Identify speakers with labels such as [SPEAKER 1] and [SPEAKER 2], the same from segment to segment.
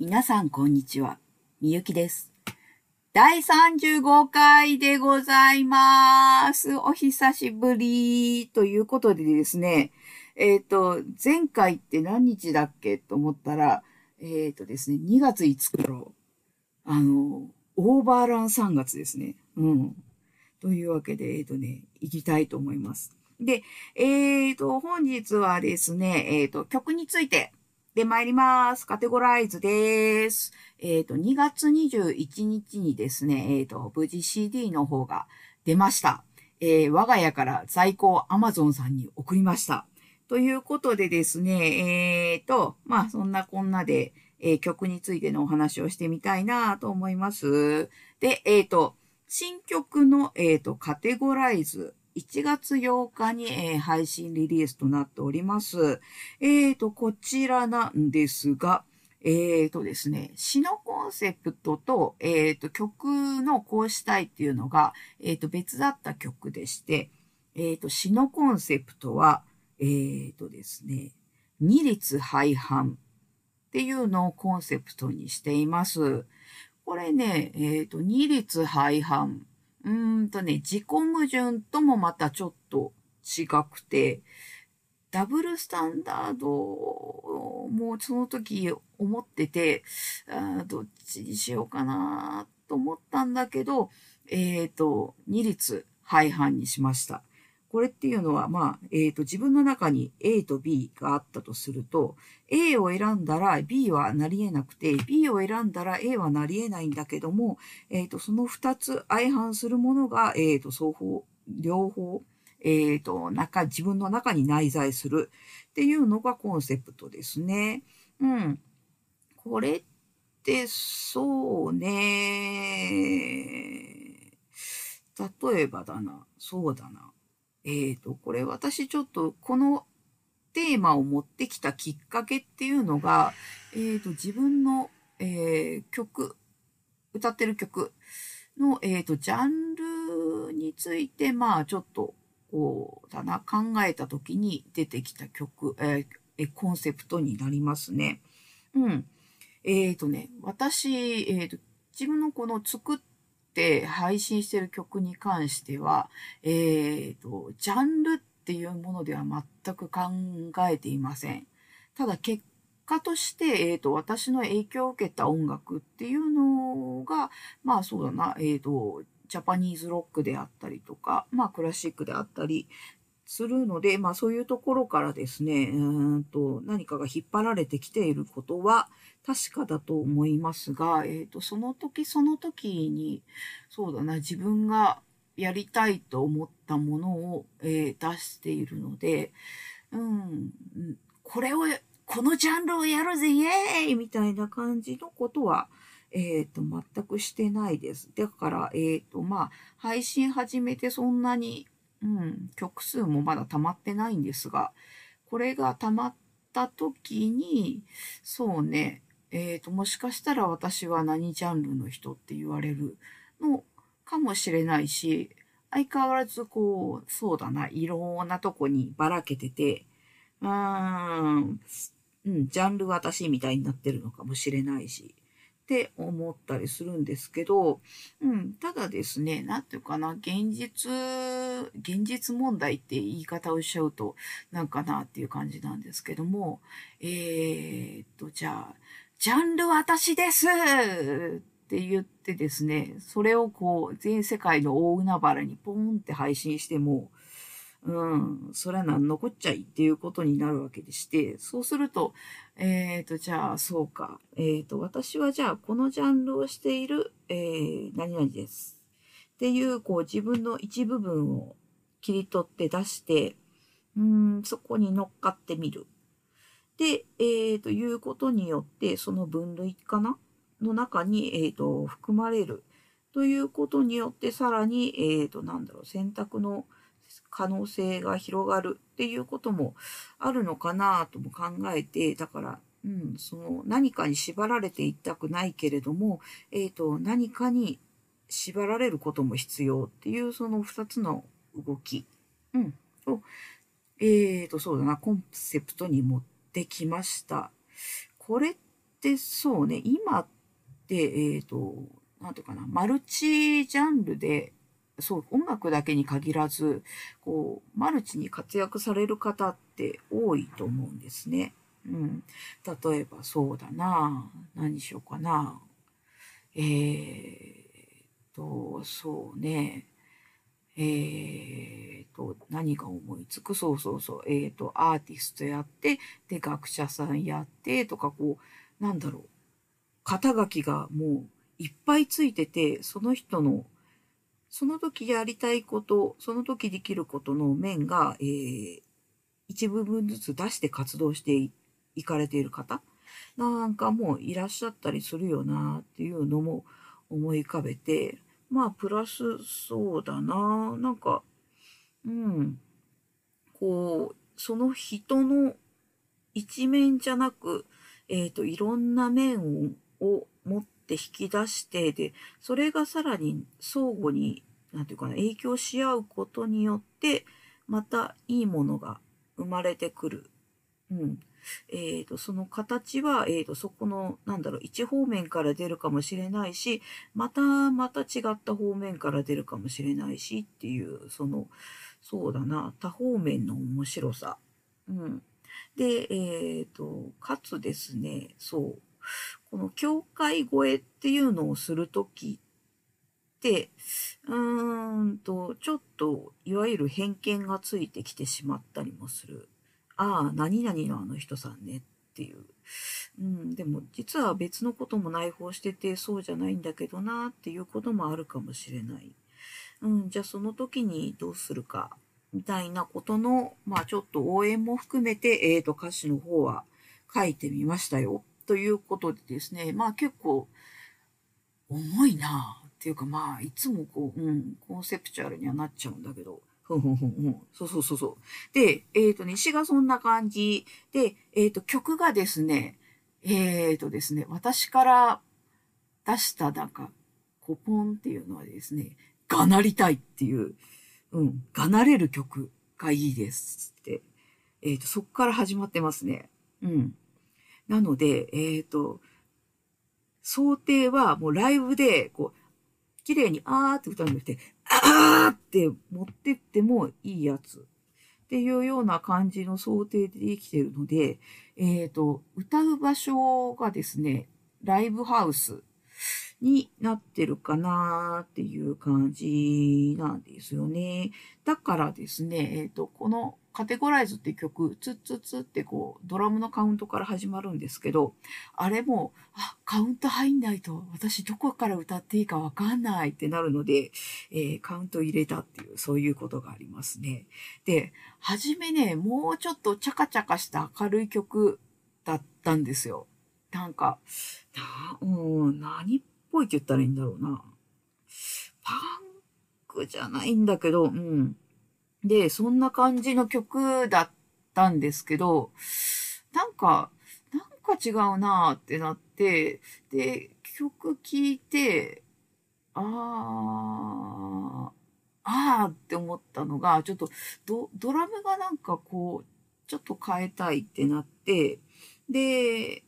[SPEAKER 1] 皆さんこんにちは。みゆきです。第35回でございます。お久しぶりということでですね、えっ、と、前回って何日だっけ？と思ったら、えっ、とですね、2月5日の、あの、オーバーラン3月ですね。うん。というわけで、えっ、とね、行きたいと思います。で、えっ、と、本日はですね、えっ、と、曲についてで参ります。カテゴライズです。えっ、と、2月21日にですね、えっ、と、無事 CD の方が出ました。えー我が家から在庫を Amazon さんに送りました。ということでですね、えっ、と、まあ、そんなこんなで、えー曲についてのお話をしてみたいなと思います。で、えっ、と、新曲の、えっ、と、カテゴライズ、1月8日に、えー配信リリースとなっております。えっ、と、こちらなんですが、えっ、とですね、詩のコンセプトと、えっ、と、曲のこうしたいっていうのが、えっ、と、別だった曲でして、えっ、と、詩のコンセプトは、えっ、とですね、二律背反っていうのをコンセプトにしています。これね、えっ、と、二律背反。うんとね、自己矛盾ともまたちょっと違くて、ダブルスタンダードもその時思ってて、あどっちにしようかなと思ったんだけど、えっ、と、二律廃反にしました。これっていうのは、まあ、えっ、と、自分の中に A と B があったとすると、A を選んだら B はなり得なくて、B を選んだら A はなり得ないんだけども、えっ、と、その二つ相反するものが、えっ、と、双方、両方、えっ、と、中、自分の中に内在するっていうのがコンセプトですね。うん。これって、そうね。例えばだな、そうだな。えっ、と、これ私ちょっとこのテーマを持ってきたきっかけっていうのが、えっ、と、自分の、えー曲、歌ってる曲の、えっ、と、ジャンルについて、まあ、ちょっと、こう、だな、考えた時に出てきた曲、えーえコンセプトになりますね。うん。えっ、とね、私、えっ、と、自分のこの作って配信してる曲に関しては、えっ、と、ジャンルっていうものでは全く考えていません。ただ結果として、えっ、と、私の影響を受けた音楽っていうのが、まあそうだな、えっ、と、ジャパニーズロックであったりとか、まあクラシックであったりするので、まあそういうところからですね、うんと何かが引っ張られてきていることは確かだと思いますが、えっ、と、その時その時に、そうだな、自分がやりたいと思ったものを、えー出しているので、うん、これを、このジャンルをやるぜ、イエーイみたいな感じのことは、えっ、と、全くしてないです。だから、えっ、と、まあ、配信始めてそんなに、うん、曲数もまだ溜まってないんですが、これが溜まった時に、そうね、えっ、と、もしかしたら私は何ジャンルの人って言われるのかもしれないし、相変わらずこう、そうだな、いろんなとこにばらけてて、うーん、うん、ジャンル私みたいになってるのかもしれないし、って思ったりするんですけど、うん、ただですね、なんていうかな、現実、現実問題って言い方をしちゃうと、なんかなっていう感じなんですけども、えー、っと、じゃあ、ジャンル私ですって言ってですね、それをこう、全世界の大海原にポーンって配信しても、うん、それは何のこっちゃいっていうことになるわけでして、そうすると、えっ、と、じゃあ、そうか。えっ、と、私はじゃあ、このジャンルをしている、えー、何々です。っていう、こう、自分の一部分を切り取って出して、うん、そこに乗っかってみる。で、えっ、と、いうことによって、その分類かな？の中に、えっ、と、含まれる。ということによって、さらに、えっ、と、なんだろう、選択の可能性が広がる。っていうこともあるのかなとも考えて、だから、うん、その何かに縛られていったくないけれども、えっ、と、何かに縛られることも必要。っていうその二つの動き、うん、を、えっ、と、そうだな、コンセプトに持ってきました。これってそうね、今って、えっ、ー、と、なんていうかな、マルチジャンルで、そう、音楽だけに限らず、こう、マルチに活躍される方って多いと思うんですね。うん。例えばそうだな何しようかな。えー、と、そうね。えー、と、何が思いつく？そうそうそう。えー、と、アーティストやって、で、学者さんやって、とか、こう、なんだろう。肩書きがもういっぱいついてて、その人の、その時やりたいこと、その時できることの面が、えー、一部分ずつ出して活動していかれている方なんかもいらっしゃったりするよなっていうのも思い浮かべて、まあ、プラス、そうだな。なんか、うん。こう、その人の一面じゃなく、えっ、ー、と、いろんな面を持って引き出して、で、それがさらに相互に、なんていうかな、影響し合うことによって、またいいものが生まれてくる。うん。えっ、ー、と、その形は、えっ、ー、と、そこの、なんだろう、一方面から出るかもしれないし、また、また違った方面から出るかもしれないしっていう、その、そうだな、多方面の面白さ。うん。で、えっ、ー、と、かつですね、そう、この境界越えっていうのをするときって、うーんと、ちょっと、いわゆる偏見がついてきてしまったりもする。ああ、何々のあの人さんねっていう。うん、でも実は別のことも内包しててそうじゃないんだけどなっていうこともあるかもしれない。うん、じゃあその時にどうするかみたいなことの、まあちょっと応援も含めて、えっ、ー、と歌詞の方は書いてみましたよ。ということでですね、まあ結構重いなっていうかまあいつもこう、うん、コンセプチュアルにはなっちゃうんだけど、ふんふんふんふん。そうそうそうそう。で、えっ、ー、とね、詩がそんな感じ。で、えっ、ー、と、曲がですね、えっ、ー、とですね、私から出したなんか、コポンっていうのはですね、がなりたいっていう、うん、がなれる曲がいいですって。えっ、と、そっから始まってますね。うん。なので、えっ、と、想定はもうライブで、こう、綺麗にあーって歌うんじゃなくて、あーって持ってってもいいやつ。っていうような感じの想定でできてるので、えっ、ー、と、歌う場所がですね、ライブハウスになってるかなっていう感じなんですよね。だからですね、えっ、ー、と、このカテゴライズって曲、ツッツッツってこう、ドラムのカウントから始まるんですけど、あれも、あ、カウント入んないと、私どこから歌っていいかわかんないってなるので、えー、カウント入れたっていう、そういうことがありますね。で、はじめね、もうちょっとチャカチャカした明るい曲だったんですよ。なんか、な、うん、何っぽいって言ったらいいんだろうな。パンクじゃないんだけど、うん。で、そんな感じの曲だったんですけど、なんか、なんか違うなーってなって、で、曲聴いて、あー、あーって思ったのが、ちょっとドドラムがなんかこう、ちょっと変えたいってなって、で、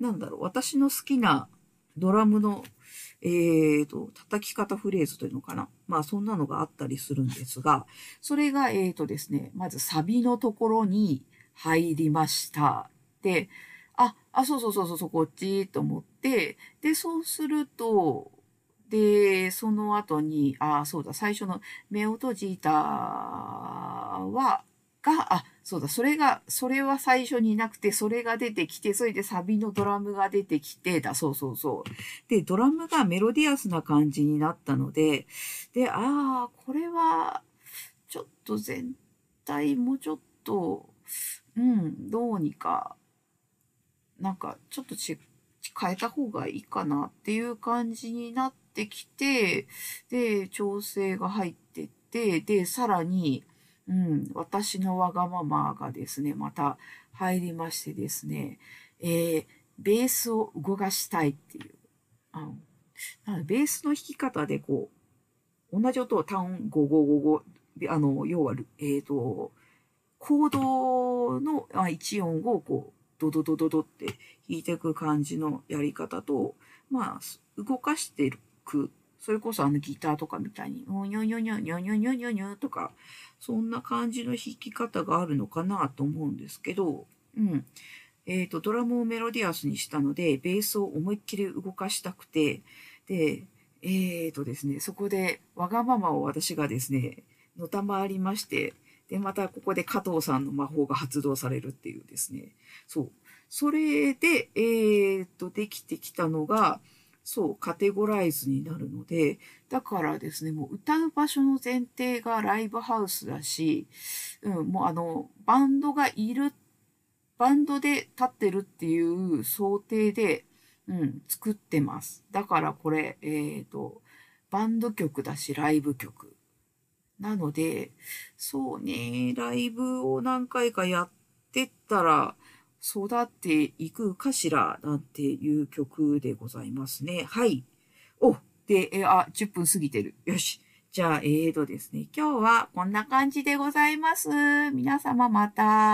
[SPEAKER 1] なんだろう、私の好きなドラムのえーと、叩き方フレーズというのかな。まあそんなのがあったりするんですが、それが、えーとですね、まずサビのところに入りました。で、あ、あ、そうそうそうそう、こっちと思って、で、そうすると、で、その後に、あ、そうだ、最初の目を閉じたは、が、あ、そうだ、それが、それは最初になくて、それが出てきて、それでサビのドラムが出てきて、だ、そうそうそう。で、ドラムがメロディアスな感じになったので、で、ああ、これは、ちょっと全体もちょっと、うん、どうにか、なんか、ちょっとち、変えた方がいいかなっていう感じになってきて、で、調整が入ってって、で、さらに、うん、私のわがままがですね、また入りましてですね、えー、ベースを動かしたいっていう。あのなのベースの弾き方でこう、同じ音をタウン5555、あの、要は、えっ、ー、と、コードの1音をこう、ドドドドドって弾いていく感じのやり方と、まあ、動かしていく。それこそあのギターとかみたいに、ニョニョニョニョニョニョニョニョニョとか、そんな感じの弾き方があるのかなと思うんですけど、うん。えっ、ー、と、ドラムをメロディアスにしたので、ベースを思いっきり動かしたくて、で、えっ、ー、とですね、そこでわがままを私がですね、のたまりまして、で、またここで加藤さんの魔法が発動されるっていうですね。そう。それで、えー、と、できてきたのが、そう、カテゴライズになるので、だからですね、もう歌う場所の前提がライブハウスだし、うん、もうあの、バンドがいるバンドで立ってるっていう想定で、うん、作ってます。だからこれ、えっ、ー、と、バンド曲だし、ライブ曲。なので、そうね、ライブを何回かやってったら、育っていくかしら、なんていう曲でございますね。はい。お、で、え、あ、10分過ぎてる。よし。じゃあ、えーとですね、今日はこんな感じでございます。皆様また。